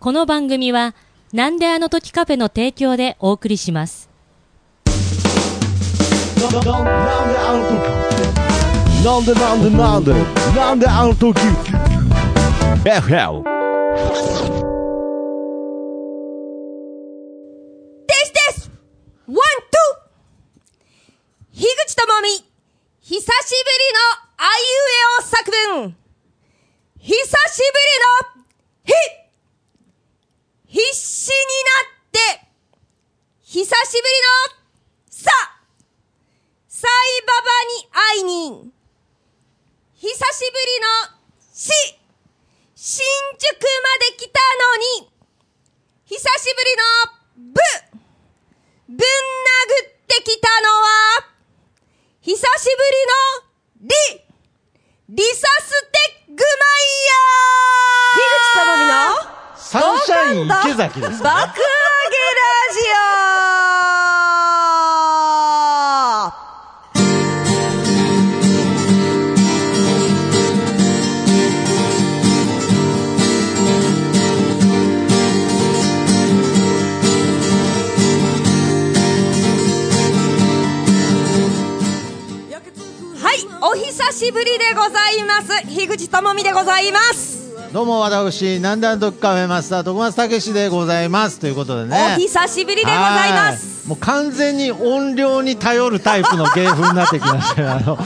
この番組は、なんであの時カフェの提供でお送りします。なんであの時なんでなんでなんでなんであの時 FL ですですワン、ツー樋口智美久しぶりのあいうえお作文久しぶりのひ必死になって久しぶりのさサイババに会いに久しぶりのし新宿まで来たのに久しぶりのぶぶん殴ってきたのは、久しぶりのリ、リサステッグマイヤー。樋口智美のサンシャイン池崎ですか爆上げラジオはい、お久しぶりでございます。樋口智美でございます。どうも私なんであの時カフェマスター徳松武史でございます。ということでね。お久しぶりでございます。はい。もう完全に音量に頼るタイプの芸風になってきましたよ。あの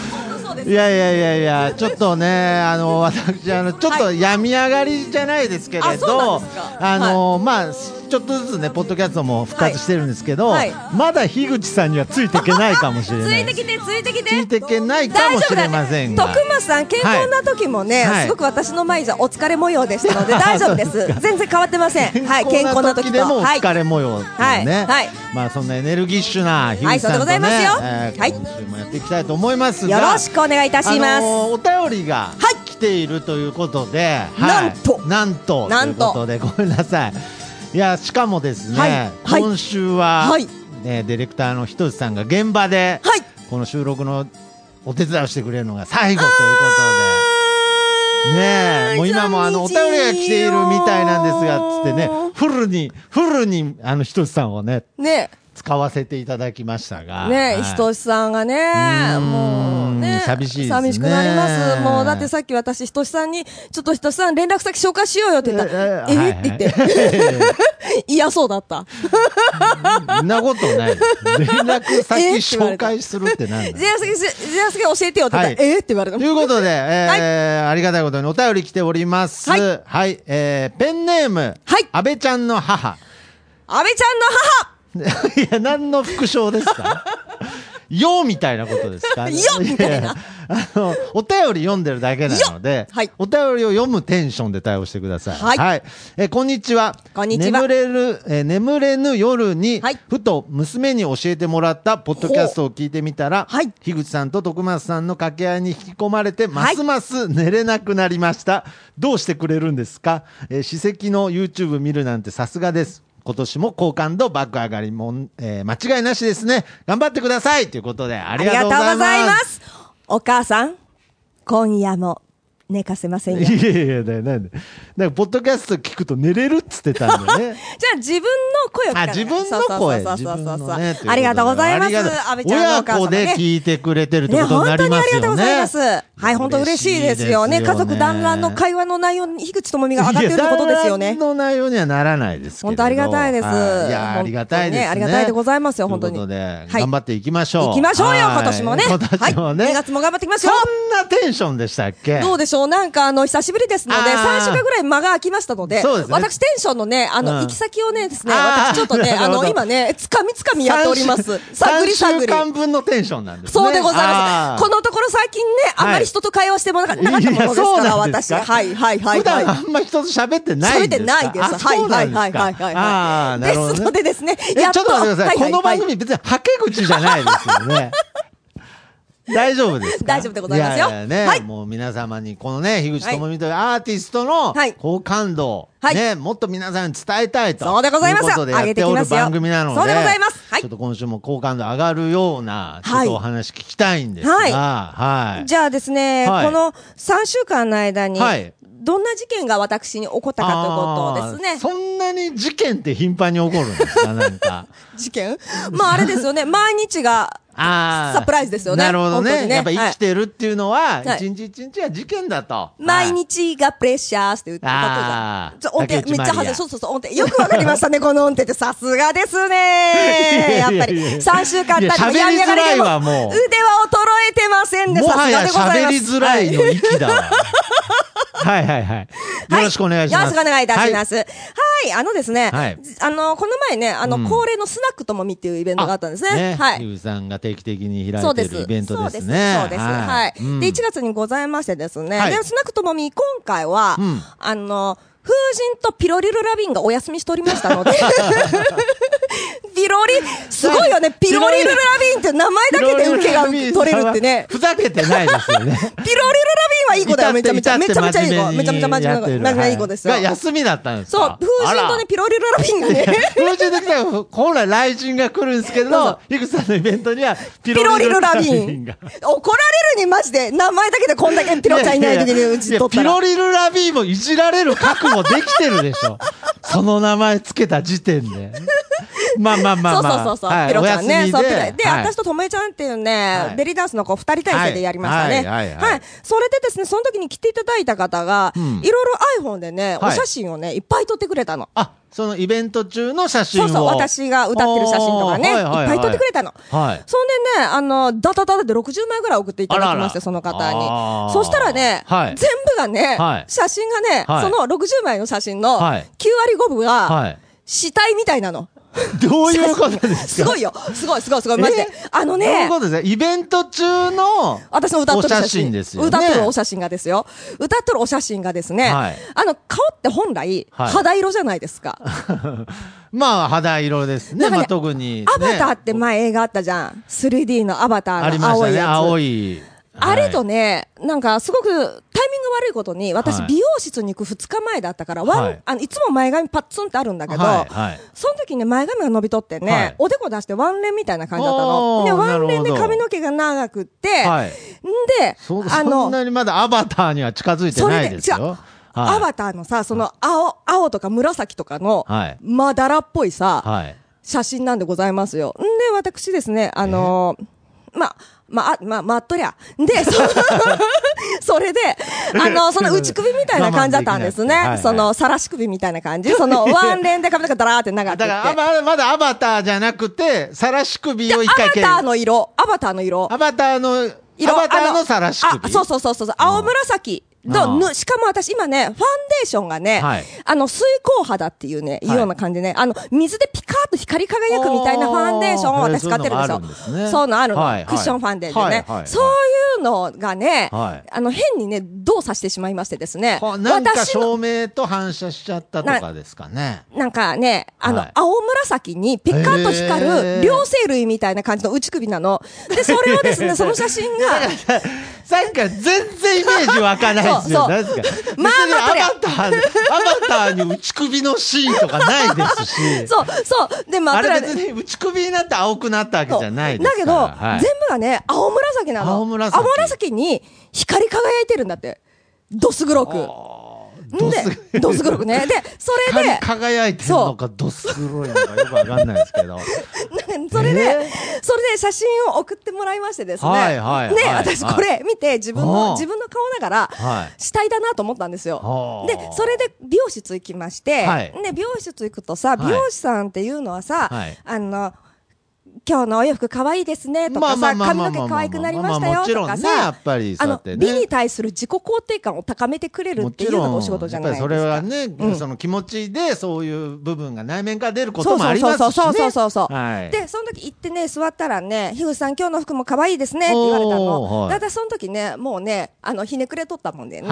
いやいやいやいや、ちょっとね、あの、私、あの、ちょっと病み上がりじゃないですけれどあの、まあ、ちょっとずつね、ポッドキャストも復活してるんですけどはい、まだ樋口さんにはついていけないかもしれない。ついてきて、ついてきて。ついていけないかもしれませんが。徳松さん、健康な時もね、はい。すごく私の前じゃお疲れ模様でしたので、大丈夫です。全然変わってません。はい、健康な時と。でもおはい。疲れ模様ね、はい。はい。まあそんなエネルギッシュな樋口さんとね、はいえーはい。今週もやっていきたいと思いますがよろしくお願いいたします。あのーお便りがはい。来ているということで、なんと。なんと。なんと。ということでごめんなさいいやしかもですね、はいはい。今週は、はい。ね、ディレクターのひとしさんが現場で、はい。この収録のお手伝いをしてくれるのが最後ということで。ねえ、もう今もあの、お便りが来ているみたいなんですが、つってね、フルに、フルに、あの、ひとしさんをね、ね。使わせていただきましたが。ねはい。ひとしさんがね、もうね、寂しいですね寂しくなります。もう、だってさっき私、ひとしさんに、ちょっとひとしさん連絡先紹介しようよって言ったら、えはいって言って、嫌そうだった。そんなことない。連絡先紹介するってなんだ教えてよって言ったら、はいえって言われたと。いうことで、えーありがたいことにお便り来ております。ははいい。えーペンネーム、はい安倍ちゃんの母。安倍ちゃんの母 いや、何の副賞ですか？よみたいなことですか？よみたいな。やあの、お便り読んでるだけなので、はい。お便りを読むテンションで対応してください。はい。えーこんにちは。こんにちは。眠れる、えー眠れぬ夜に、はい。ふと娘に教えてもらったポッドキャストを聞いてみたら、はい。樋口さんと徳松さんの掛け合いに引き込まれて、ますます寝れなくなりました。どうしてくれるんですか、えー、史跡の YouTube 見るなんてさすがです。今年も好感度爆上がりもん、えー間違いなしですね。頑張ってくださいということで、あありがとうございま。す。お母さん、今夜も寝かせませんよ。いやいや、だよなんで。なんか、ポッドキャスト聞くと寝れるっつってたんだよね。じゃあ自分の声を聞かあ、自分の声、そうそうそうそうのね。ありがとうございます。安倍ちゃんのお親子でね。聞いてくれてるってね、ことに本なります当にありがとうよございます。ね。はい、本当嬉しいですよね。よね家族団らんの会話の内容に、樋口智美が上がってるってことですよねいや。団らんの内容にはならないですけれど本当ありがたいです。はいいや、ありがたいですね。ありがたいでございますよ、本当に。ということで、はい頑張っていきましょう。行きましょうよ、はい今年もね。今年もね。はい。2月も頑張っていきますそよ。んなテンションでしたっけ？どうでしょう？なんかあの、久しぶりですので、あー3週間ぐらい間が空きましたので、そうですね私テンションのね、あの、うん行き先をねですね、あー私ちょっとね、あの、なるほど今ね、つかみつかみやっております。探り3探り。週間分のテンションなんですね。そうでございます。このところ最近ね、あんまり人と会話してもなかなかったものですいやそうから、なんです私。かはい、はい、はい。普段はいあんま人と喋ってないんですか？喋ってないです。あはい、はい、はい、そうなんはい、はい。ですかああ、なるほど、ね。ですのでですね、え、やっと。ちょっと待ってください。ははこの番組別にはけ口じゃないですよね。大丈夫ですか？大丈夫でございますよ。ややね、はい。もう皆様にこのね、樋口智美というアーティストのはい。好感度をはい。ね、もっと皆さんに伝えたいと。そうでございますいうことでやっておる上げてきますよ。番組なので。そうでございます。はい。ちょっと今週も好感度上がるような、ちょっはいとお話聞きたいんですが、はい。はい。じゃあですね、はい。この3週間の間に、はい。どんな事件が私に起こったかということをですね。そん事件って頻繁に起こるんですか？なんか。事件？まああれですよね。毎日が、ああ。サプライズですよねなるほどね。ねやっぱ生きてるっていうのは、はい一日一日は事件だと。毎日がプレッシャーって言ってあーた音程めっちゃ外れ。そうそうそう、音程。よくわかりましたね、この音程って。さすがですね。い やっぱり、3週間経ってや喋りやがれてもう腕は衰えてませんで、もはやさすがでございます。喋りづらいのはい息だわ。はいはいはい。よろしくお願いします。よろしくお願いいたします。はい、あのですね、はいあの、この前ね、あの、うん恒例のスナックともみっていうイベントがあったんですね。ね。はい。ゆうさんが定期的に開。いてるイベントですそうね。そうです。はい。うんで、1月にございましてですね。はいで、スナックともみ、今回は、うんあの、風神とピロリルラビンがお休みしておりましたので、ピロリ、すごいよね、ピロリルラビンって名前だけで受けが取れるってね。ふざけてないですよね。ピロリルラビンはいい子だよ、めちゃめちゃ、めちゃめちゃいい子。めちゃめちゃ真面目な子、真面いい子ですよ。が休みだったんですそうか、風神とね、ピロリルラビンがね、風神と来たら、本来来人が来るんですけど、ヒクさんのイベントには、ピピロリルラビンが。。怒られるにマジで、名前だけでこんだけピロちゃんいない時にうちピロ。リルラビーもいじられる覚悟できてるでしょ。その名前つけた時点で。まあまあまあまあ。そうそうそうそう、はいピロちゃんね。そう、ピロで、はい私とともえちゃんっていうね、はいベリーダンスの子二人体制でやりましたね。はいはいそれでですね、その時に来ていただいた方が、いんろいろ iPhone でね、はいお写真をね、いっぱい撮ってくれたの。あ、そのイベント中の写真を。そうそう、私が歌ってる写真とかね、はいはいはいっぱい撮ってくれたの。はい。そんでね、あの、ダダダダで60枚ぐらい送っていただきまして、あららその方あにー。そしたらね、はい全部がね、はい写真がね、はいその60枚の写真の9はい割5分が、はい。死体みたいなの。どういうことですか？すごいよ。すごい、すごい、すごい。マジでえ？あのどういうね、ことですか？イベント中の、私の歌っとる写真。お写真ですよね歌っとるお写真がですよ。歌っとるお写真がですね、はいあの、顔って本来、はい肌色じゃないですか。まあ、肌色ですね。ねまあ、特に、ね。アバターって前映画あったじゃん。3D のアバタありましたね。ーの青いやつ。青い。あれとはいね、なんかすごくタイミング悪いことに、私はい。美容室に行く2日前だったから、ワンはい。あのいつも前髪パッツンってあるんだけど、はいはい。その時ね、前髪が伸びとってね、はい。おでこ出してワンレンみたいな感じだったの。おーで、ワンレンでなるほど髪の毛が長くって、はい。んで、そあそんの、なにまだアバターには近づいてそないれです違うでよ。アバターのさ、その青、青とか紫とかの、はい。まだらっぽいさ、はい。写真なんでございますよ。んで、私ですね、あのー？まあ、まあ、まあ、まっとりゃ。で、そ それで、あの、その内首みたいな感じだったんですね。その、さらし首みたいな感じ。その、ワンレンで髪の毛ダラーって長くて。だから、あままだアバターじゃなくて、さらし首を一回けアバターの色、アバターの色。アバターの、色アバターのさらし首。あそうそうそうそう。青紫の、ぬ、しかも私今ね、ファンデーションがね、はい。あの、水光肌っていうね、はい。いうような感じでね、あの、水でピカーッと光り輝くみたいなファンデーションを私使ってるんですよ。そういうのがあるのあるの。はいはい。クッションファンデでね、はいはいはい。そういうのがね、はい。あの、変にね、動作してしまいましてですね、はなんか照明と反射しちゃったとかですかね。なんかね、あの、はい。青紫にピカッと光へるー。両生類みたいな感じの内首なの。で、それをですね、その写真が、さっきから全然イメージ湧かないですよ。なんですかまあアバター、アバターに内首のシーンとかないですし。そう、そう。で、まあ、あれ別に内首になって青くなったわけじゃないですだけど。はい全部がね、青紫なの。青紫青紫に光り輝いてるんだって。どす黒く。どすで、どす黒くね。で、それで、輝いてるのか、どす黒いのかよくわかんないですけど。それで、えそれで写真を送ってもらいましてですね。はいはいはい。ね、はい。私これ見て自分はの、あ。自分の顔ながら、はい。死体だなと思ったんですよ。は。あ。で、それで美容室行きまして、はい。で、美容室行くとさ、美容師さんっていうのはさ、はい。あの、今日のお洋服可愛いですねとかさ、髪の毛可愛くなりましたよとかさ、やっぱりあの、美に対する自己肯定感を高めてくれるもっていうのちろん、がお仕事じゃないですか。それはね、うんその気持ちでそういう部分が内面から出ることもありますしね。そうそうそうそうそう。はい。で、その時行ってね、座ったらね、ひぐさん今日の服も可愛いですねって言われたの。はいで私その時ね、もうね、あの、ひねくれとったもんでね。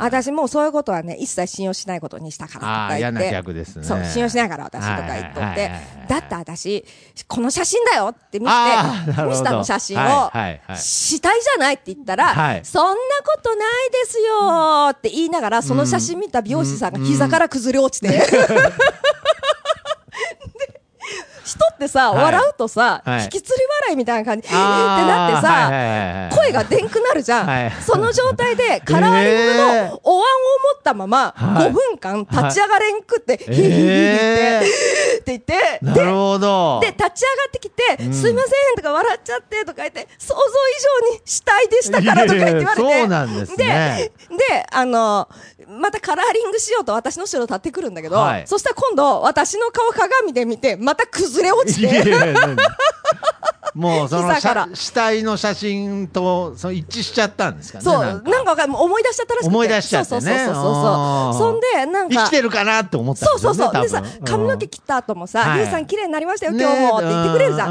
私もうそういうことはね、一切信用しないことにしたからとあか言って。あ嫌な客ですねそう、信用しないから私とか言っとって。だって私、この写真だよって見て、見せたの写真を、死体じゃないって言ったら、はいそんなことないですよって言いながら、その写真見た美容師さんが膝から崩れ落ちて。で人ってさ、はい。笑うとさ、はい。引きついみたいな感じ。ってなってさ、はいはいはいはい声がでんくなるじゃん。はいその状態でカラーリングのお椀を持ったままはい5分間立ち上がれんくって、ヒーヒーヒって、って言って、なるほど。で、立ち上がってきて、うんすいませんとか笑っちゃってとか言って、想像以上に死体でしたからとか言って言われて。そうなんですねで、で、あの、またカラーリングしようと私の後ろ立ってくるんだけど、はいそしたら今度私の顔鏡で見て、また崩れ落ちいやいて、やいやもうその死体の写真とその一致しちゃったんですかね。そう、なんんか思い出しちゃったらしくて。思い出しちゃってねそうそうそうそうそう。そんで、なんか。生きてるかなって思ったんそうですよね。そうそう。でさ髪の毛切った後もさ、はいゆうさん綺麗になりましたよ、ね今日もって言ってくれるじゃう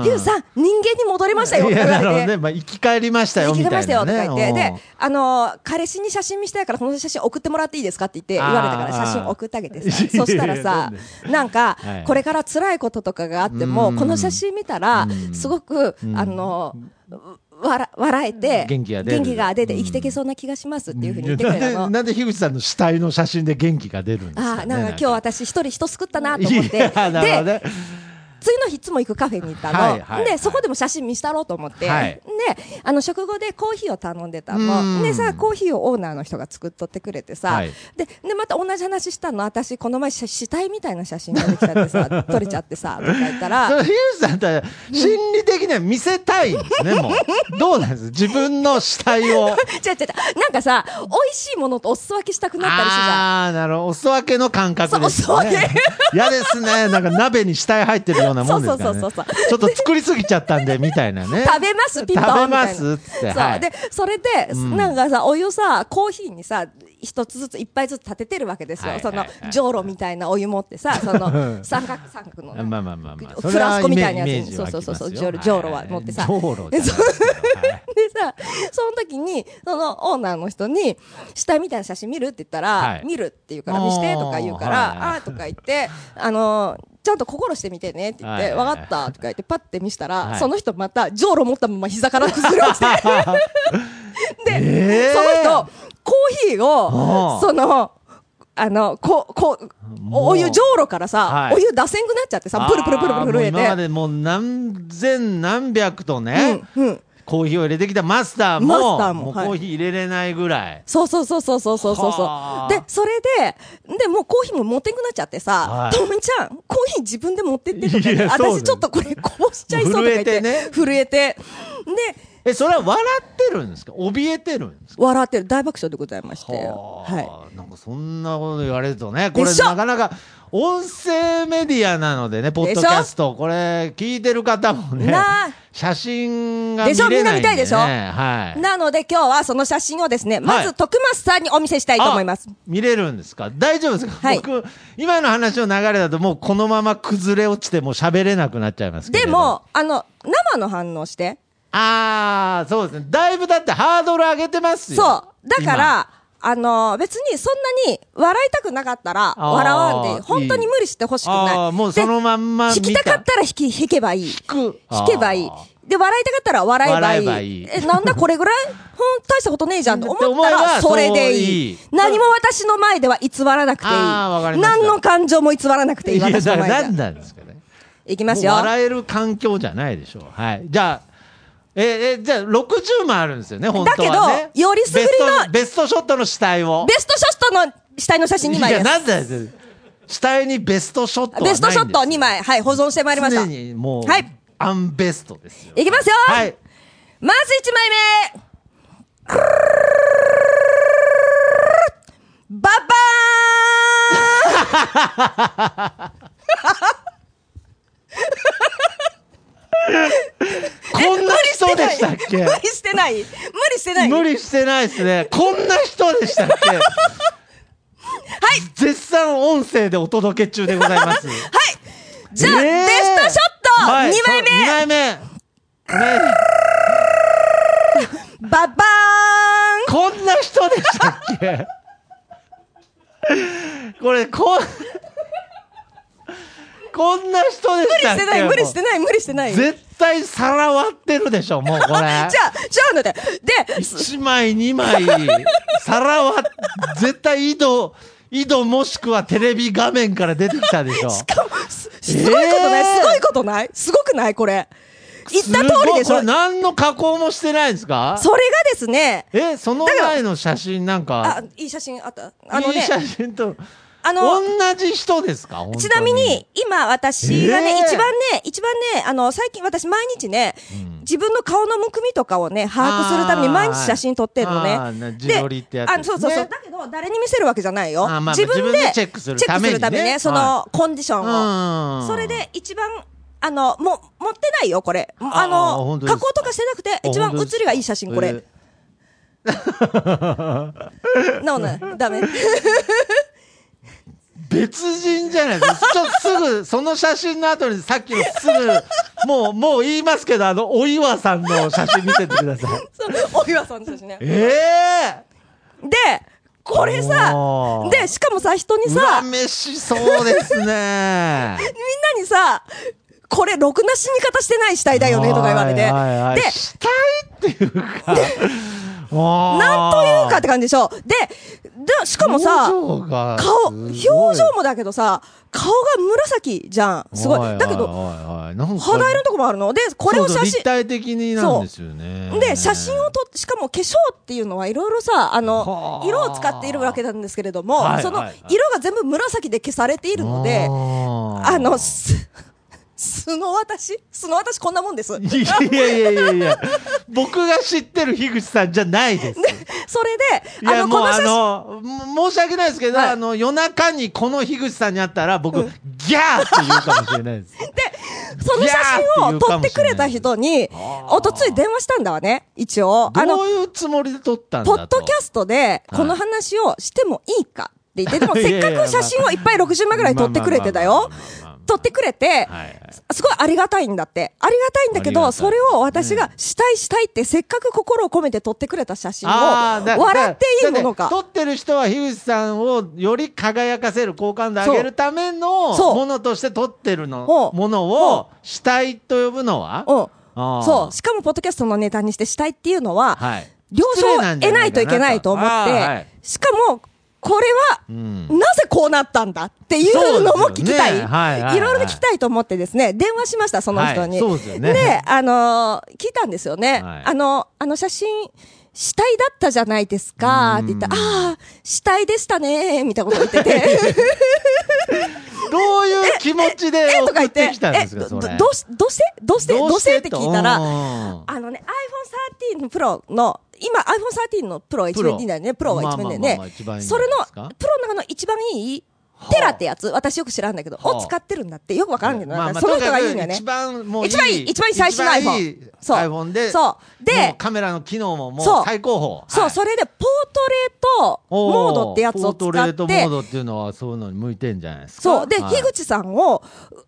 んん。ゆうさん、人間に戻りましたよって言われて。ね。まあ生き返りましたよ生きてみたいましたよとかなね。言って、うんで、あのー彼氏に写真見したいから、この写真送ってもらっていいですかって言って、言われたから、写真送ってあげてさ、やそしたらさなん、かはい、これから辛いこととかがあっても、うんこの写真見たらう、んすごく、うん。あのー、笑笑えて、元気が出る。元気が出てうん。生きていけそうな気がしますっていうふうに言ってくれたの。なんでなんで樋口さんの死体の写真で元気が出るんですか、ね、ああ、なんか今日私一人人救ったなと思って。で、ね次の日いつも行くカフェに行ったの。はいはいで、そこでも写真見したろうと思って。はいで、あの、食後でコーヒーを頼んでたの。うんでさ、コーヒーをオーナーの人が作っとってくれてさ、はいで、で、また同じ話したの。私、この前、し死体みたいな写真ができちゃってさ、撮れちゃってさ、とか言ったそら、れ樋口さんって心理的には見せたいんですね、もう。どうなんです？自分の死体を。違う違う。なんかさ、美味しいものとお裾分けしたくなったりするじゃん。ああ、なるほど。お裾分けの感覚ですそうお裾分ね。嫌ですね。なんか鍋に死体入ってるようなもんですからね。そうそうそうそうちょっと作りすぎちゃったんで、みたいなね。食べますピンポン食べますっつって。でそれで、ん。なんかさお湯さコーヒーにさ一つずつ一杯ずつ立ててるわけですよ、はいそのはい。はいじょうろみたいなお湯持ってさその 三角三角の、まあまあまあまあ。フラスコみたいなやつにそうそうそうそうじょうろじょうろは持ってさでさその時にそのオーナーの人に死体みたいな写真見るって言ったら、はい。見るって言うから見してとか言うから、あーとか言ってあのーちゃんと心してみてねって言って、はい分かったとか言ってパッて見したら、はい。その人またじょうろ持ったまま膝から崩れ落ちて。で、えー。その人、コーヒーを、その、あの、こう、こお湯、じょうろからさ、はい。お湯出せんくなっちゃってさ、プルプルプルプル震えあーもう今まて。でもう何千何百とね、うん、うん。コーヒーを入れてきたマスターも、ターもはい。うコーヒー入れれないぐらい。そうそうそうそうそうそうそうはあ。で、それで、で、もうコーヒーも持ってんくなっちゃってさは、い。ともみちゃん、コーヒー自分で持ってってとか言っていやそうです私ちょっとこれこぼしちゃいそうとか言って、震えてね。震えて、で、え、それは笑ってるんですか？怯えてるんですか？笑ってる。大爆笑でございまして。はい。なんかそんなこと言われるとね、これなかなか音声メディアなのでね、ポッドキャスト、これ聞いてる方もね写真が見でしょれないんで、ね。みんな見たいでしょ？はい。なので今日はその写真をですね、まず徳松さんにお見せしたいと思います。あ見れるんですか？大丈夫ですか、はい僕、今の話の流れだともうこのまま崩れ落ちてもう喋れなくなっちゃいますけれどでも、あの、生の反応して。ああ、そうですね。だいぶだってハードル上げてますよ。そう。だから、あの別にそんなに笑いたくなかったら笑わんで、本当に無理してほしくない。もうそのまんま弾きたかったら弾き、弾けばいい。弾く弾けばいいあ。で、笑いたかったら笑えばいい。ばいいえ、なんだこれぐらい？ほん、大したことねえじゃんと思ったら、それでいい。何も私の前では偽らなくていい。何の感情も偽らなくていい。いや、私の前では。なんですかね。いきますよ。笑える環境じゃないでしょう。はい。じゃあ、え、え、じゃあ60もあるんですよね、本当はね。だけどよりすぐりのベストショットの死体を。ベストショットの死体の写真2枚いや、です。なんだよ。死体にベストショットベストショット2枚、はい、保存してまいりました。常にもう、はいアンベストですよ。いきますよはい。まず1枚目ババ こんな人でしたっけ？無理してない？無理してない？無理してないですね。こんな人でしたっけ？はい。絶賛音声でお届け中でございます。はい。じゃあ、え。ーベストショット、はい。2枚目。2枚目。ねババーン。こんな人でしたっけ？これ、こん、こんな人でしたっけ？無理してない無理してない無理してない。じゃ絶対皿割ってるでしょ、もうこれ。あじゃあのでで1枚、2枚、皿割っ、絶対井戸、井戸もしくはテレビ画面から出てきたでしょ。しかもすすごいことない、えー。すごいことない？すごくない？これ。言った通りでしょ。何の加工もしてないんですか？それがですね、え、その前の写真なんあか、、いい写真あった？あのね、いい写真と、あの、同じ人ですか？ちなみに、今私がね、えー一番ね、一番ね、あの、最近私毎日ね、うん自分の顔のむくみとかをね、把握するために毎日写真撮ってるのね。自撮りってやつであそうそうそう。だけど、誰に見せるわけじゃないよ。まあまあ自分でチェックするためにねチェックするその、はコンディションを。うんそれで、一番、あの、もう、持ってないよ、これ。あの加工とかしてなくて、一番写りがいい写真、これ。なおね、ダメ。別人じゃないですか。ちょっとすぐ、その写真の後にさっきのすぐ、もう、もう言いますけど、あの、お岩さんの写真見せてください。そう、お岩さんの写真ね。ええで、これさで、しかもさ、人にー、さ、裏飯そうですね。みんなにさ、これ、ろくな死に方してない死体だよね、とか言われて。はいはいはいで、したいっていうか、ななんというかって感じでしょ。で、で、しかもさ、顔、表情もだけどさ、顔が紫じゃん。すごい。だけど、ど肌色のとこもあるの。で、これを写真、立体的になんですよね。で、写真を撮って、しかも化粧っていうのはいろいろさ、あはの、あ。色を使っているわけなんですけれども、そのはいはい。はい色が全部紫で消されているので、あの、す、素の私？素の私こんなもんです。いやいやいやいや僕が知ってる樋口さんじゃないです。それで、あの、この写真、の、も申し訳ないですけど、はいあの、夜中にこの樋口さんに会ったら、僕、ギャーって言うかもしれないです。その写真を撮ってくれた人に、おとつい電話したんだわね、一応。あのどう、いうつもりで撮ったんだポとッドキャストで、この話をしてもいいかって言って、でもせっかく写真をいっぱい60枚ぐらい撮ってくれてたよ。撮ってくれて、すごいありがたいんだって。ありがたいんだけど、それを私がしたいしたいってせっかく心を込めて撮ってくれた写真を、笑っていいものか。撮ってる人は樋口さんをより輝かせる好感度上げるためのものとして撮ってるのものを死体と呼ぶのは？そう。しかも、ポッドキャストのネタにしてしたいっていうのは、はい。了承を得ないといけないと思って、しかも、これは、うんなぜこうなったんだっていうのも聞きたい。ねはいはいはいいろいろ聞きたいと思ってですね、電話しました、その人に。はいでねで、あのー聞いたんですよね。はいあの、あの写真、死体だったじゃないですか、って言ったら、ああ、死体でしたね、みたいなこと言ってて。どういう気持ちで送っか言ってて、きたんですえ、か。どどうし、どうしてどうしてどうしてって聞いたら、うんあのね、iPhone 13 Pro の、今 iPhone 13の Pro が一番いいんだよね。プロが一番いいんだよね。それの、プロの中の一番いい、はあ。テラってやつ、私よく知らんだけど、はあ。を使ってるんだって、よくわからんけど、まあまあなんかその人がいいんだよね。一。番もう一番いい一番いい最新の iPhone そう。iPhone で、そう。でカメラの機能ももそう。う最高峰。そう、はい。それで、ポートレートモードってやつを使ポートレートってモー、ドっていうのはそういうのに向いてんじゃないですか？そう。で、はい。樋口さんを、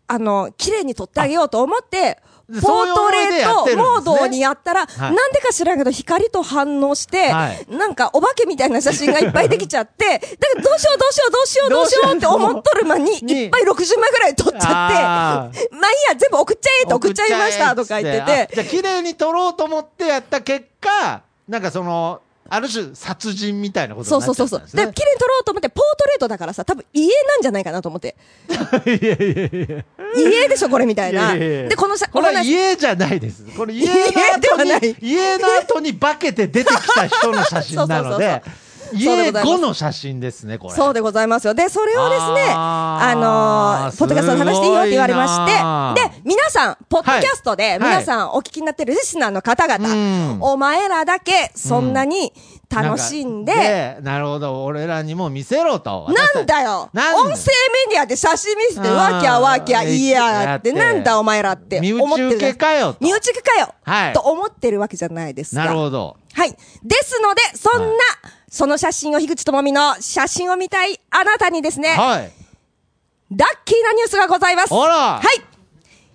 あの、綺麗に撮ってあげようと思って、ポートレートモードにやったら、はい。なんでか知らんけど、光と反応して、はい。なんかお化けみたいな写真がいっぱいできちゃって、だからどうしようどうしようどうしようどうしようって思っとる間に、に。いっぱい60枚ぐらい撮っちあゃって、まあいいや、全部送っちゃえって送っちゃいましたとか言ってて、あじゃあ綺麗に撮ろうと思ってやった結果、なんかその、ある種殺人みたいなことそうになそうそうそう。で、っちゃったんですね。綺麗に撮ろうと思って、ポートレートだからさ、多分家なんじゃないかなと思って。いやいやいや家でしょ、これみたいな。で、このさ、これ家じゃないです。これ家の 家では後ないに、家の後に化けて出てきた人の写真なので、そうで家後の写真ですね、これ。そうでございますよ。で、それをですね、あのーポッドキャストで話していいよって言われまして、で、皆さん、ポッドキャストはいで、皆さんお聞きになってるリスナーの方々、うんお前らだけ、そんなに楽しんで、なるほど、俺らにも見せろと。なんだよ音声メディアで写真見せて、わきゃわきゃいいやって、やってなんだお前らって身思ってる内受けかよと。身内受けかよ、はいと思ってるわけじゃないですか。なるほど。はい。ですので、そんな、はいその写真を、樋口智美の写真を見たいあなたにですね、はい。ラッキーなニュースがございます。はい。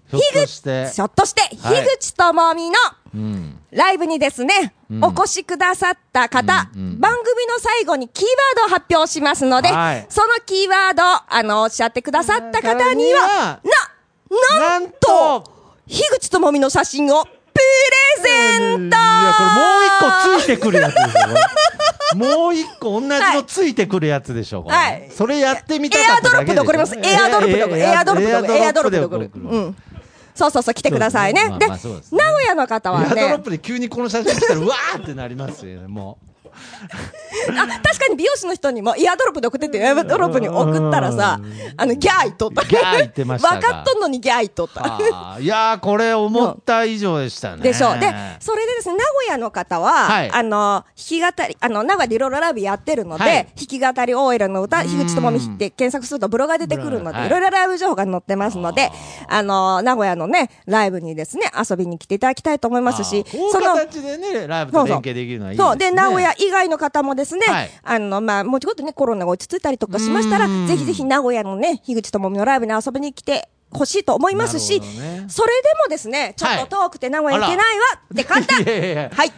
ひょっとして。ひょっとして、はい樋口智美のうん。ライブにですね、うんお越しくださった方、うんうん番組の最後にキーワードを発表しますので、はいそのキーワード、あの、おっしゃってくださった方には、な、なんと、樋口智美の写真をプレゼントいや、これもう一個ついてくるやつですよ。もう一個同じのついてくるやつでしょ、これ。はいそれやってみたエアドロップかっただけでしょ。エアドロップで送る。エアドロップで。エアドロップで送る。エアドロップで送るうん。そうそうそう、来てくださいね。で、名古屋の方はエアドロッね、プで急にこの写真来たらうわーってなりますよねも あ、確かに美容師の人にも、エアドロップで送ってって、エアドロップに送ったらさ、あの、ギャー言っと。った。ギャー言ってましたが分かっとんのにギャー言っと。った。いやーこれ思った以上でしたね。でしょう。で、それでですね、名古屋の方は、はい。あの、弾き語り、あの、名古屋でいろいろライブやってるので、はい。弾き語り OL の歌、樋口智美って検索するとブログが出てくるので、はい。いろいろライブ情報が載ってますので、あの、名古屋のね、ライブにですね、遊びに来ていただきたいと思いますし、その、形でねライブと連携できるのはいいですね。そう。で、名古屋以外の方もですね、はい。あの、まあ、もうちょっとね、コロナが落ち着いたりとかしましたら、うん。ぜひぜひ名古屋のね、樋口智美のライブに遊びに来て、欲しいと思いますし、ね。それでもですね、ちょっと遠くて名古屋行けないわって方、いやいやいや。はい。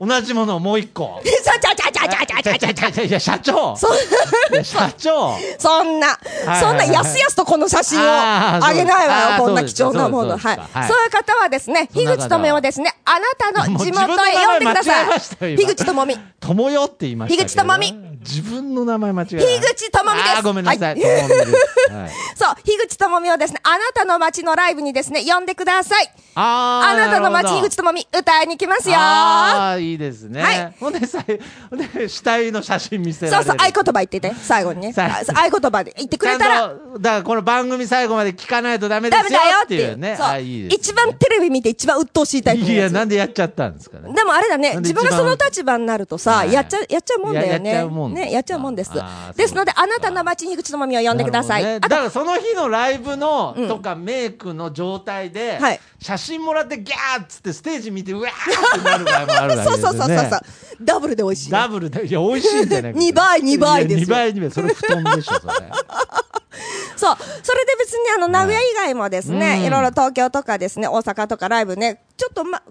同じものをもう一個。社長、社長、社長、社長、社長、社長。そんな、そんな、やすやすとこの写真をあげないわよ、こんな貴重なもの。はい。そういう方はですね、樋口智美はですね、あなたの地元へ呼んでください。樋口智美。智代って言いました。樋口智美。自分の名前間違えた樋口智美です。あーごめんなさい、はい。はい、そう、樋口智美をですね、あなたの街のライブにですね、呼んでください。あーあなたの街、樋口智美、歌いに来ますよ。ああいいですね、はい。ほんでさほんで死体の写真見せられる。そうそう、合言葉言ってて、最後にね。合言葉で言ってくれたら、だからこの番組最後まで聞かないとダメですよダメだよっいってていうう。ね。そう一番テレビ見て一番鬱陶しいタイプのいやなんでやっちゃったんですかね。でもあれだね、自分がその立場になるとさ、はいやっちゃう、やっちゃうもんだよややっちねゃうもん。ね、やっちゃうもんです。ですので、あなたの街に樋口智美を呼んでください。ね、だからその日のライブの、うんとかメイクの状態で、はい写真もらってギャーっつってステージ見てうわーってなる場合もあるわけですよね そうそうそうそう。ダブルで美味しい。ダブルでいや美味しいんじゃない二倍二倍ですよ2倍2倍それ布団でしょそれ そう。それで別にあの、名古屋以外もですうんね、いろいろ東京とかですね、大阪とかライブね、ちょっとま、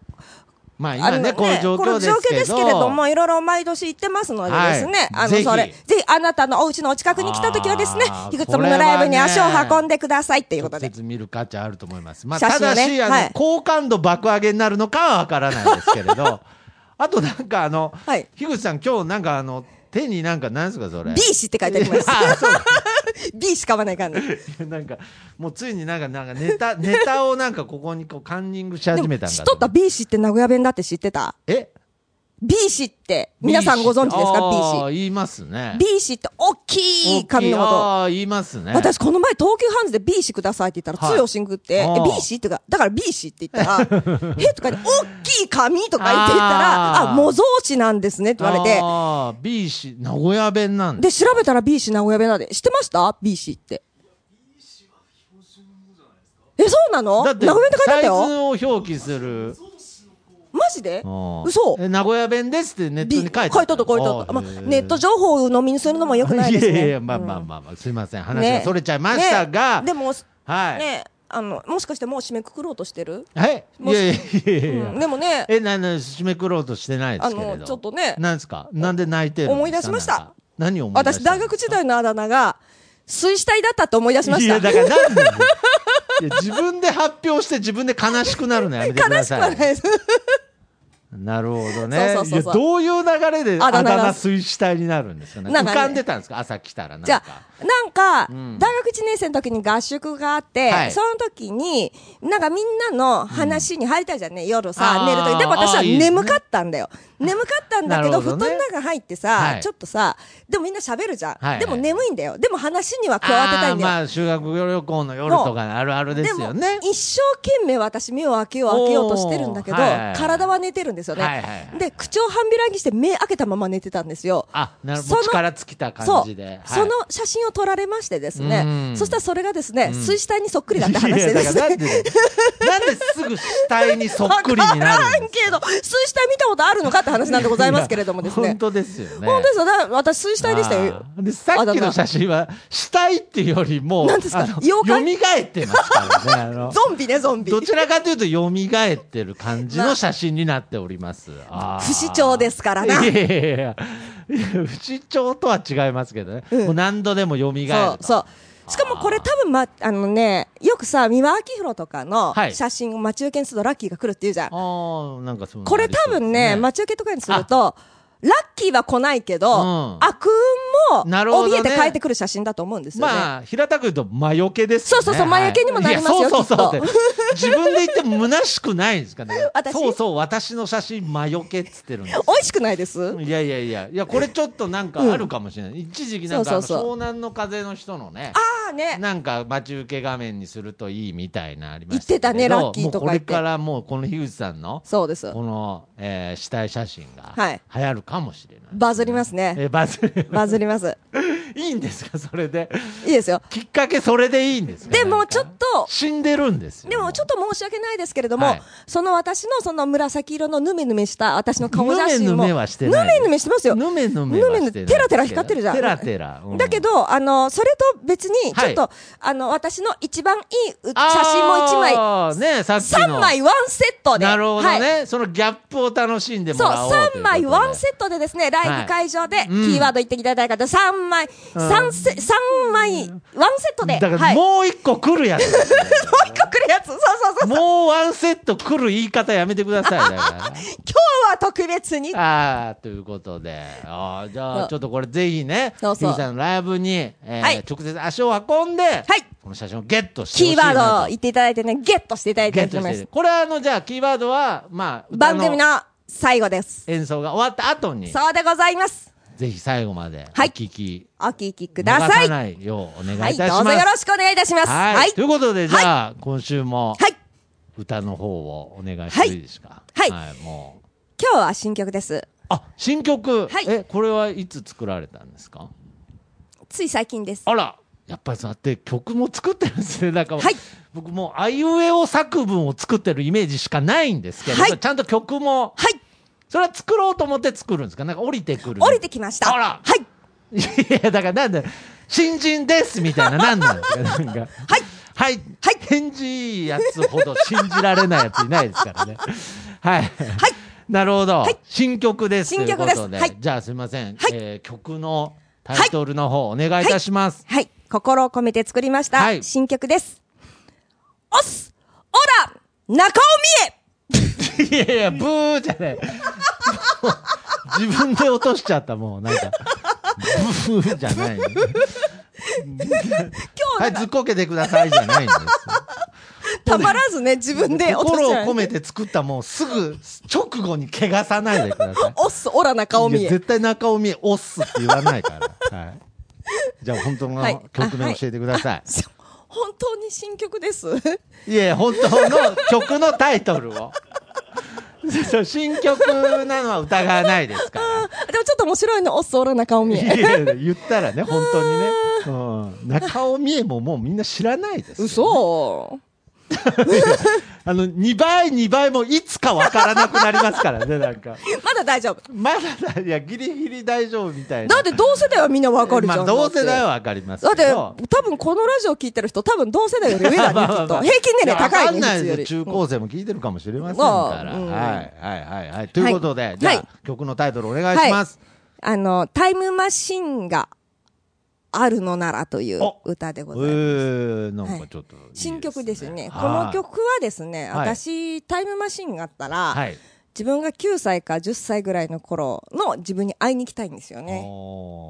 まああの今ね。こういう状この状況ですけれども、いろいろ毎年行ってますのでですね、あの、はいぜひ。それ、ぜひあなたのお家のお近くに来た時はですね樋口智美のライブに足を運んでくださいっていうことで。直。接見る価値あると思います、まあ、写ただし、あのはい。好感度爆上げになるのかはわからないですけれど。あとなんかあの、はい。樋口さん今日なんかあの手になんかなんですかそれ。B 氏って書いてあります。B しかわないかんね。なんかもうついになんかなんかネタ ネタをなんかここにこうカンニングし始めたんだ知っとった？B 氏って名古屋弁だって知ってた？え？?B 氏って皆さんご存知ですか？B 氏。氏言いますね。B 氏って大きい髪のこと。あー言いますね。私この前東急ハンズで B 氏くださいって言ったらはい。通用しんくって、あー。え B 氏ってか、だから B 氏って言ったら、えとかね、大きい髪とか言って言ったら、あ模造紙なんですねって言われて、あー B 氏名古屋弁なんで、調べたら B 氏名古屋弁なんで、知ってました ?B 氏って。え、そうなの？名古屋弁って書いてあサイったよ。ズを表記するマジで？うん嘘。え名古屋弁ですってネットに書いてあ書いとった書いとった。まあ、ネット情報を鵜呑みにするのもよくないですね。いやいやまあうんまあまあまあ、すいません。話がそれちゃいましたね。が、でも、はい、ね、あの、もしかしてもう締めくくろうとしてる？はい。いもしやいやいやいや、うん。でもね、えなな締めくろうとしてないですけれど。あのちょっとね。なんですか？なんで泣いてる思い出しました。何を思い出した私大学時代のあだ名が、水死体だったって思い出しました。いやだからなんでいや自分で発表して自分で悲しくなるのやめてくだ 悲しくさはいない。です。なるほどね。そうそうそうそう。いやどういう流れであだ名が名水死体になるんですかね。浮かんでたんですか？朝来たらなんか。じゃあ、なんか、うん。大学1年生の時に合宿があって、はい。その時に、なんかみんなの話に入りたいじゃんね、夜さ寝る時。でも私は眠かったんだよ。眠かったんだけど、布団の中入ってさ、はい。ちょっとさ、でもみんな喋るじゃん。はい。でも眠いんだよ。でも話には加わってたいんだよ。まあ修学旅行の夜とかあるあるですよね。も一生懸命私目を開けよう開けようとしてるんだけど、体は寝てるんですよね、はいはいはい。で口を半開きして目開けたまま寝てたんですよ。あなるほど。力尽きた感じで、はい。その写真を撮られましてですね。うん。そしたらそれがですね、ん。水死体にそっくりだって話でです。ねなんですぐ死体にそっくりになるんけど水死体見たことあるのかって話なんでございますけれどもですね。本当ですよね。本当ですよ。私水死体でしたよ。でさっきの写真は死体っていうよりも何ですか？妖怪？蘇ってますからね。ゾンビねゾンビ。どちらかというと蘇ってる感じの写真になっております。不死鳥ですからな。いやいやいや不死鳥とは違いますけどね。うん。もう何度でも蘇ると。そうそう。しかもこれ多分まあのねよくさ三輪明宏とかのはい。写真を待ち受けにするとラッキーが来るって言うじゃん、ああ、なんかそういうのこれ多分ね、待ち受けとかにすると、ラッキーは来ないけど、うん悪運なるほどねも怯えて帰ってくる写真だと思うんですよね。まあ、平たく言うと、魔除けですよね。そうそうそう魔除けにもなりますよいやそうそうそうきっって。自分で言っても虚しくないんですかね。私 そうそう、私の写真魔除けっつってるんです。美味しくないです？いやいやいや、いや、これちょっとなんかあるかもしれない。一時期なんかあの、そうそうそう湘南の風の人のね。ああね。なんか待ち受け画面にするといいみたいなありましたけど言ってたねラッキーとかこれからもうこの樋口さんのそうです。この、えー、死体写真がはい流行るかもしれない、バズりますね。えーバズるバズります。いいんですかそれで？いいですよ。きっかけそれでいいんですか？でもちょっと。死んでるんですよ。でもちょっと申し訳ないですけれども、はい。その私のその紫色のヌメヌメした私の顔写真も。ヌメヌメはしてないヌメヌメしてますよ。ぬめぬめぬめぬめテラテラ光ってるじゃん。テラテラ、うん。だけど、あの、それと別に、ちょっと、あの、私の一番いいう写真も一枚、ねさっきの。3枚ワンセットで。なるほどね、はい。そのギャップを楽しんでもらおうということで。3枚ワンセットでですね、ライブ会場で、キうん。ーワード言っていただいた方、3枚、3セ、三枚、ワンセットで。だからはい、もう もう一個来るやつですね、一個来るやつ。そうそうそう。もうワンセット来る言い方やめてください。今日は特別に。ああ、ということで。ああ、じゃあ、ちょっとこれぜひね、そうそうひさんのライブに、えーはい直接足を運んで、はいこの写真をゲットしてキー。ワード言っていただいてね、ゲットしていただいてゲッと思います。これはあの、じゃあ、キーワードは、まあ、歌番組の最後です。演奏が終わった後に、そうでございます。ぜひ最後まで、おはい聞き、お聞きく逃ださい。さないようお願いはいい、たします。どうぞよろしくお願いいたします。はい。はいとい。うことで、じゃあ、今週も、はい。歌の方をお願いしていいですか？はいもう。今日は新曲です。あ、新曲、はいえ、これはいつ作られたんですか？つい最近です。あら、やっぱりそうやって曲も作ってるんですね。なんか、はい僕もう、あいうえお作文を作ってるイメージしかないんですけど、はいちゃんと曲も、はい。それは作ろうと思って作るんですか？なんか降りてくる。降りてきました。あらはい。いや、だからなんだ、新人ですみたいな、なんなんですか？なんか。はい。はい。はい返事いいやつほど信じられないやついないですからね。はい。はい。なるほど。はい新曲です。新曲ですということではいじゃあすみません。はいえー曲のタイトルの方、お願いいたします。はい。心を込めて作りました。はい新曲です。おっすオラ中尾美恵 いやいや、ブーじゃない。自分で落としちゃった、もう、なんか。ブーじゃない。はい、ずっこけてくださいじゃないんです。たまらずね、自分で落としちゃう心を込めて作ったもうすぐ直後に汚さないでください。おっすオラ中尾美恵。いや絶対中尾美恵押すって言わないから。はい。じゃあ本当のはい曲名教えてください。本当に新曲です。い、や本当の曲のタイトルを。そう新曲なのは疑わないですから。でもちょっと面白いの、おっすオラ中尾美い恵。やいや言ったらね、本当にね。うん、中尾美恵ももうみんな知らないですよ。嘘 あの、2倍、2倍もいつかわからなくなりますからね、なんか。まだ大丈夫。まだだ、いや、ギリギリ大丈夫みたいな。だって同世代はみんなわかるじゃん。まあ、同世代は。はわかりますだって。多分このラジオ聞いてる人、多分同世代より上だね、きっと。平均年齢高いね、やわかんない。ですよ中高生も聞いてるかもしれませんから。はい、はい、はい、はい。ということで、じゃあ、はい曲のタイトルお願いします。あの、タイムマシンがあるのならというお歌でごえざいます。ー、なんかちょっといいですね、新曲ですね。こはいの曲はですね、はい私、タイムマシンがあったら、はい。自分が9歳か10歳ぐらいの頃の自分に会いに行きたいんですよね。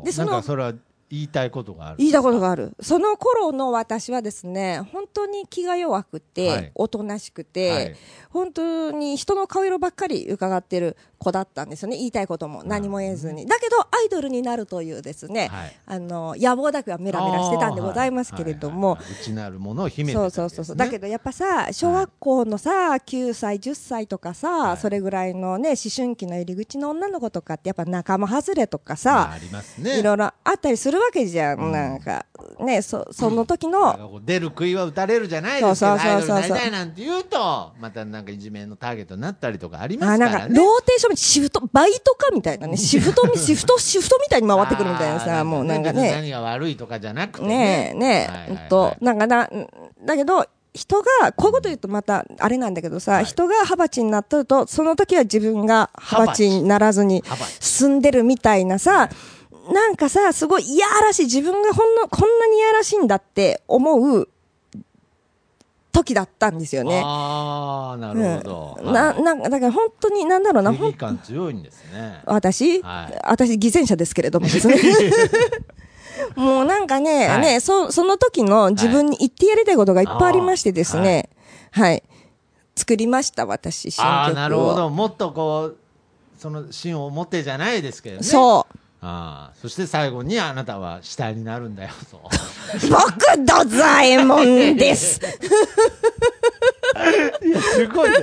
でそのそれは言いたいことがある。言いたことがある。その頃の私はですね、本当に気が弱くて、はいおとなしくて、はい本当に人の顔色ばっかり伺ってる子だったんですよね。言いたいことも何も言えずに。だけど、アイドルになるというですね、はいあの、野望だけはメラメラしてたんでございますけれども、内なるものを秘めてたそうそうそうそう。だけどやっぱさ、小学校のさ、9歳、10歳とかさ、はいそれぐらいのね、思春期の入り口の女の子とかってやっぱ仲間外れとかまあさあ、りますね。いろいろあったりするわけじゃん。なんか、ね、そ、その時の、出る杭は打たれるじゃないですけど、そうそうそうそう。なんて言うと、またなんかいじめのターゲットになったりとかありまあ、すからね。なんか、ローテーション、シフト、バイトかみたいなね、シフト、シフト、シフトみたいに回ってくるみたいなあさ、ーもうなんかね、何が悪いとかじゃなくてね。え、ねえ、はいはいはい。うんと、なんかな、んだけど、人が、こういうこと言うとまた、あれなんだけどさ、はい。人がハバチになってると、その時は自分がハバチにならずにハバチ。住んでるみたいなさ、なんかさ、すごいいやらしい、自分がほんの、こんなにいやらしいんだって思う時だったんですよね。ああ、なるほど。うん、な、なんか、だから本当になんだろうな、正義感強いんですね。私、はい私、偽善者ですけれどもね。もうなんかね、はいね、そ、その時の自分に言ってやりたいことがいっぱいありましてですね、はい、作りました、私、新曲を。ああ、なるほど。もっとこう、その芯を持ってじゃないですけどね。う。そう。ああ、そして最後にあなたは死体になるんだよ、と。僕、ドザエモンです。いや、すごい、ね。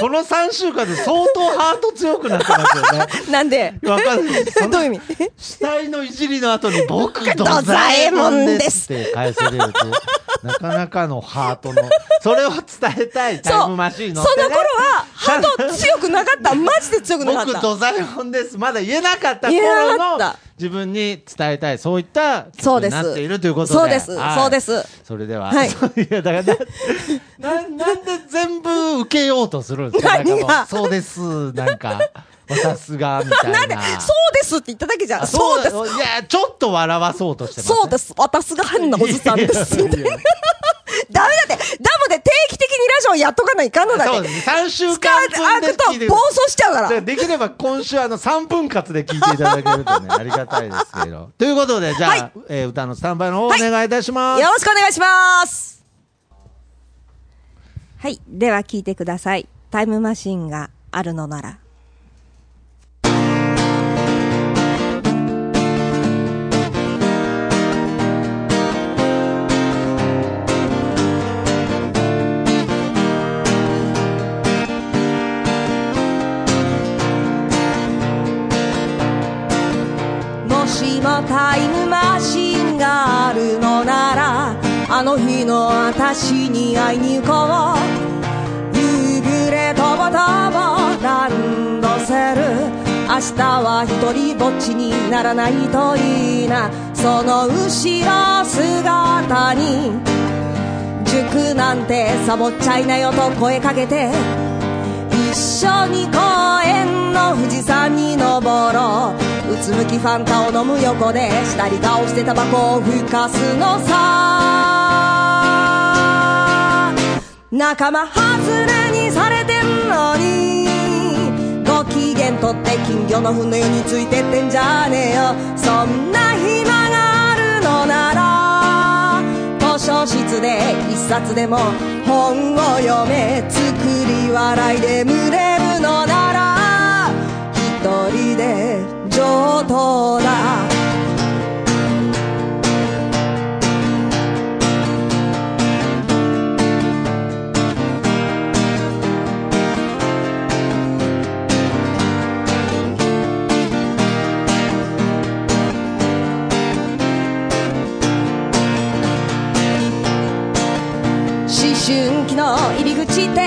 この3週間で相当ハート強くなってますよね。なんで？わかんない。そのどういう意味？死体のいじりの後に僕ドドザエモンですって返せれるって、なかなかのハートの、それを伝えたいタイムマシーン乗って、ね。その頃は、ハート強くなかった。マジで強くなかった。僕ドザエモンです。まだ言えなかった頃の自分に伝えたい、そういったそうです曲になっているということで。そうですはいそうですそれでは、はいいや、だからな、な、なんで全部受けようとするんですか？かそうです、なんか、私が、みたいな。なんで、そうですって言っただけじゃん。あそうです。いや、ちょっと笑わそうとしてます、ね。そうです。私が変なおじさんです。ダメだって。ダムで定期的にラジオやっとかないかんのだって。そうです。3週使間分で聞いて暴走しちゃうから。でできれば今週あの3分割で聞いていただけるとね、ありがたいですけど。ということで、じゃあ、はいえー歌のスタンバイの方お願いいたします。よろしくお願いします。はい。では聞いてください。タイムマシンがあるのなら。しもタイムマシンがあるのならあの日の私に会いに行こう。夕暮れとぼとぼランドセル明日は一人ぼっちにならないといいな。その後ろ姿に。塾なんてサボっちゃいなよと声かけて。一緒に公園の富士山に登ろう。うつむきファンタを飲む横で下り顔してタバコをふかすのさ。仲間外れにされてんのに。ご機嫌とって金魚の糞のようについてってんじゃねえよ。そんな暇図書室で一冊でも本を読め作り笑いで群れるのなら一人で上等だ春期の入り口で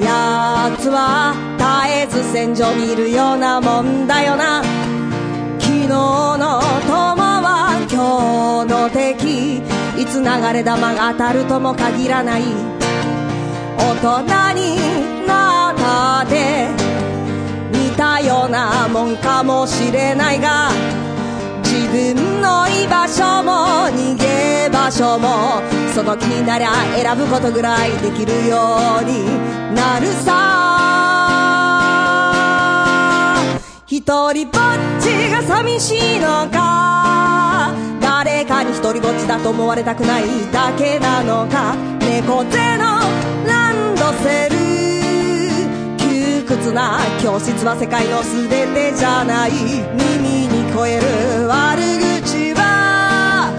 やつは絶えず戦場にいるようなもんだよな。昨日の友は今日の敵。いつ流れ弾が当たるとも限らない。大人になったって似たようなもんかもしれないが。分の居場所も逃げ場所もその気になりゃ選ぶことぐらいできるようになるさ。一人ぼっちが寂しいのか誰かに一人ぼっちだと思われたくないだけなのか。猫背のランドセル。窮屈な教室は世界の全てじゃない。耳に聞こえる悪口は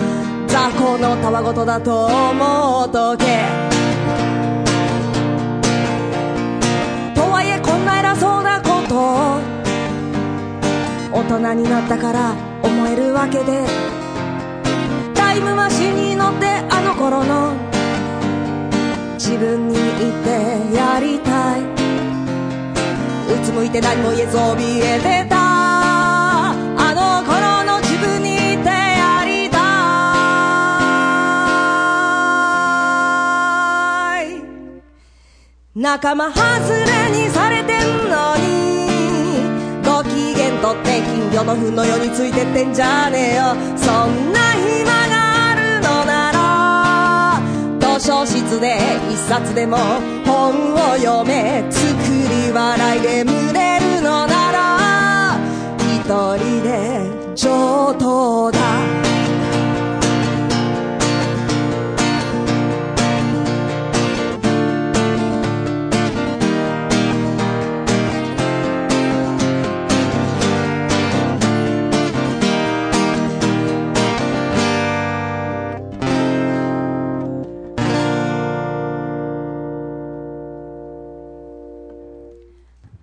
雑魚のたわごとだと思うとけとはい。えこんな偉そうなこと大人になったから思えるわけでタイムマシンに乗ってあの頃の自分に言ってやりたいうつむいて何も言えず怯えてた頃の自分にてやりたい。仲間外れにされてんのにご機嫌とって金魚の糞のようについてってんじゃねえよ。そんな暇があるのなら図書室で一冊でも本を読め。作り笑いで群れるのなら人で上等だ。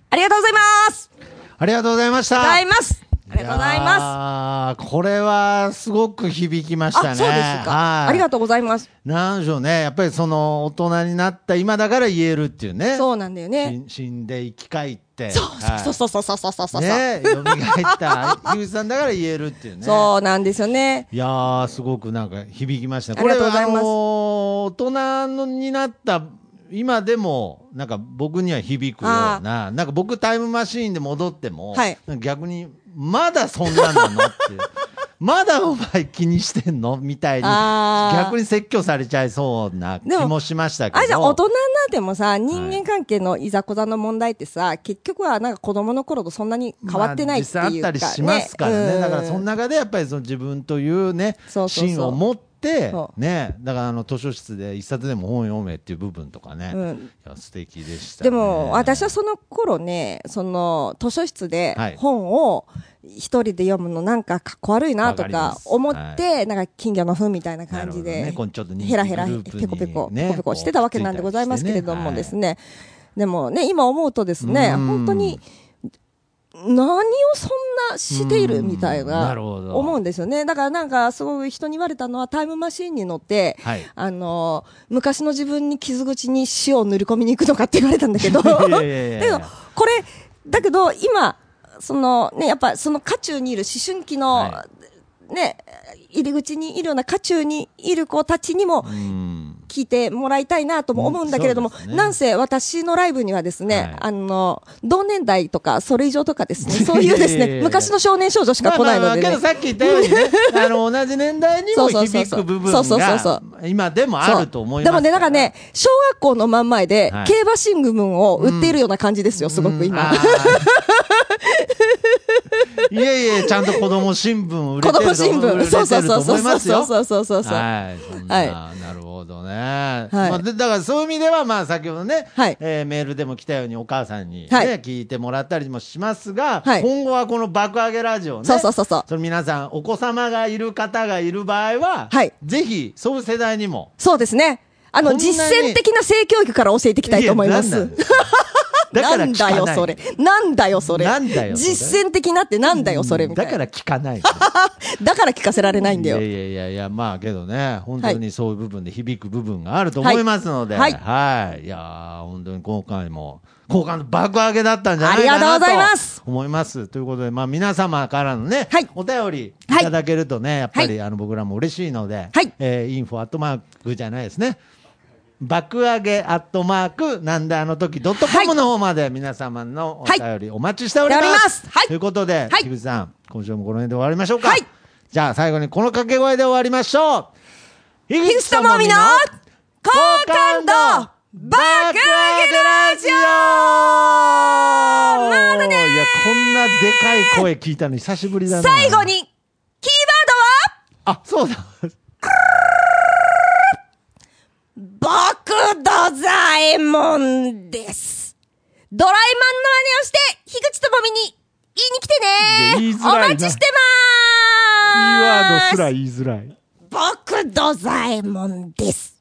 ありがとうございます。ありがとうございました。ありがとうございます。これはすごく響きましたね。あそうですか。ありがとうございます。なんでしょうね。やっぱりその大人になった今だから言えるっていうね。そうなんだよね。死んで生き返って。そうそうそうそうそうそうそう。ね、蘇った 樋口さんだから言えるっていうね。そうなんですよね。いやすごくなんか響きました。これはあの大人になった今でも、なんか僕には響くようあな、なんか僕タイムマシーンで戻っても、はい。逆に、まだそんななのって。まだお前気にしてんのみたいに、逆に説教されちゃいそうな気でももしましたけど。あ、じゃあ大人になってもさ、人間関係のいざこざの問題ってさ、結局はなんか子供の頃とそんなに変わってないっていうか、まあ実際あったりしますからね。うん。だからその中でやっぱりその自分というね、芯を持ってそ、ね、だからあの図書室で一冊でも本読めっていう部分とかね、うん。素敵でした、ね。でも、私はその頃ね、その、図書室ではい。本を一人で読むのなんかかっこ悪いなとか思って、なんか金魚の糞みたいな感じでね。ヘラヘラ、ペコペコ、ねペコペコしてたわけなんでございますけれどもですね。でもね、今思うとですね、うん。本当に、何をそんなしているみたいうんな思うんですよね。だからなんかすごい人に言われたのはタイムマシーンに乗って、はい。あの、昔の自分に傷口に塩を塗り込みに行くのかって言われたんだけど、だけど、これ、だけど今、そのね、やっぱその渦中にいる思春期の、はね、入り口にいるような渦中にいる子たちにもうん。聞いてもらいたいなとも思うんだけれども、ね。なんせ私のライブにはですね、はい。あの、同年代とかそれ以上とかですね、そういうですね、昔の少年少女しか来ないのでまあまあまあけどね。さっき言ったようにね、あの、同じ年代にも響く部分そうそうそうそう。が、今でもあると思いますでもね、なんかね、小学校の真ん前ではい、競馬新聞を売っているような感じですよ、すごく今。いえいえ、ちゃんと子供新聞売れ子てると供新聞。売れてるそうそうそう。そうそうそうそうそう。はい、そんな、はい。なるほどね。まあ、でだからそういう意味では、まあ先ほどね、はい。えーメールでも来たようにお母さんに、ねはい。聞いてもらったりもしますが、はい。今後はこの爆上げラジオね、そうそうそうそう。その皆さん、お子様がいる方がいる場合は、はい。ぜひ、そういう世代にも、そうですね。あの、実践的な性教育から教えていきたいと思いますだからなん聞かないだよ、それ。なんだよ、それ。なんだよそれ実践的なってなんだよ、それ、みたいな。だから聞かない。だから聞かせられないんだよ。いやいやいやいや、まあけどね、本当にそういう部分で響く部分があると思いますので、は。はいいい、やー本当に今回も、好感度爆上げだったんじゃないかなありがとうございますと思います。ということで、まあ皆様からのね、はいお便りいただけるとね、やっぱり、はあの僕らも嬉しいので、はいえーインフォアットマークじゃないですね。爆上げアットマークなんであの時ドットコムの方まで皆様のお便りお待ちしております。はい。ということで、はい。さん、今週もこの辺で終わりましょうか。はい。じゃあ最後にこの掛け声で終わりましょう。樋樋口智美の好感度爆上げラジオ。まだね。いや、こんなでかい声聞いたの久しぶりだな。最後に、キーワードは？あ、そうだ。僕ドザエモンです。ドラえもんの真似をして、樋口智美に言いに来てねお待ちしてまーすキーワードすら言いづらい。僕ドザエモンです。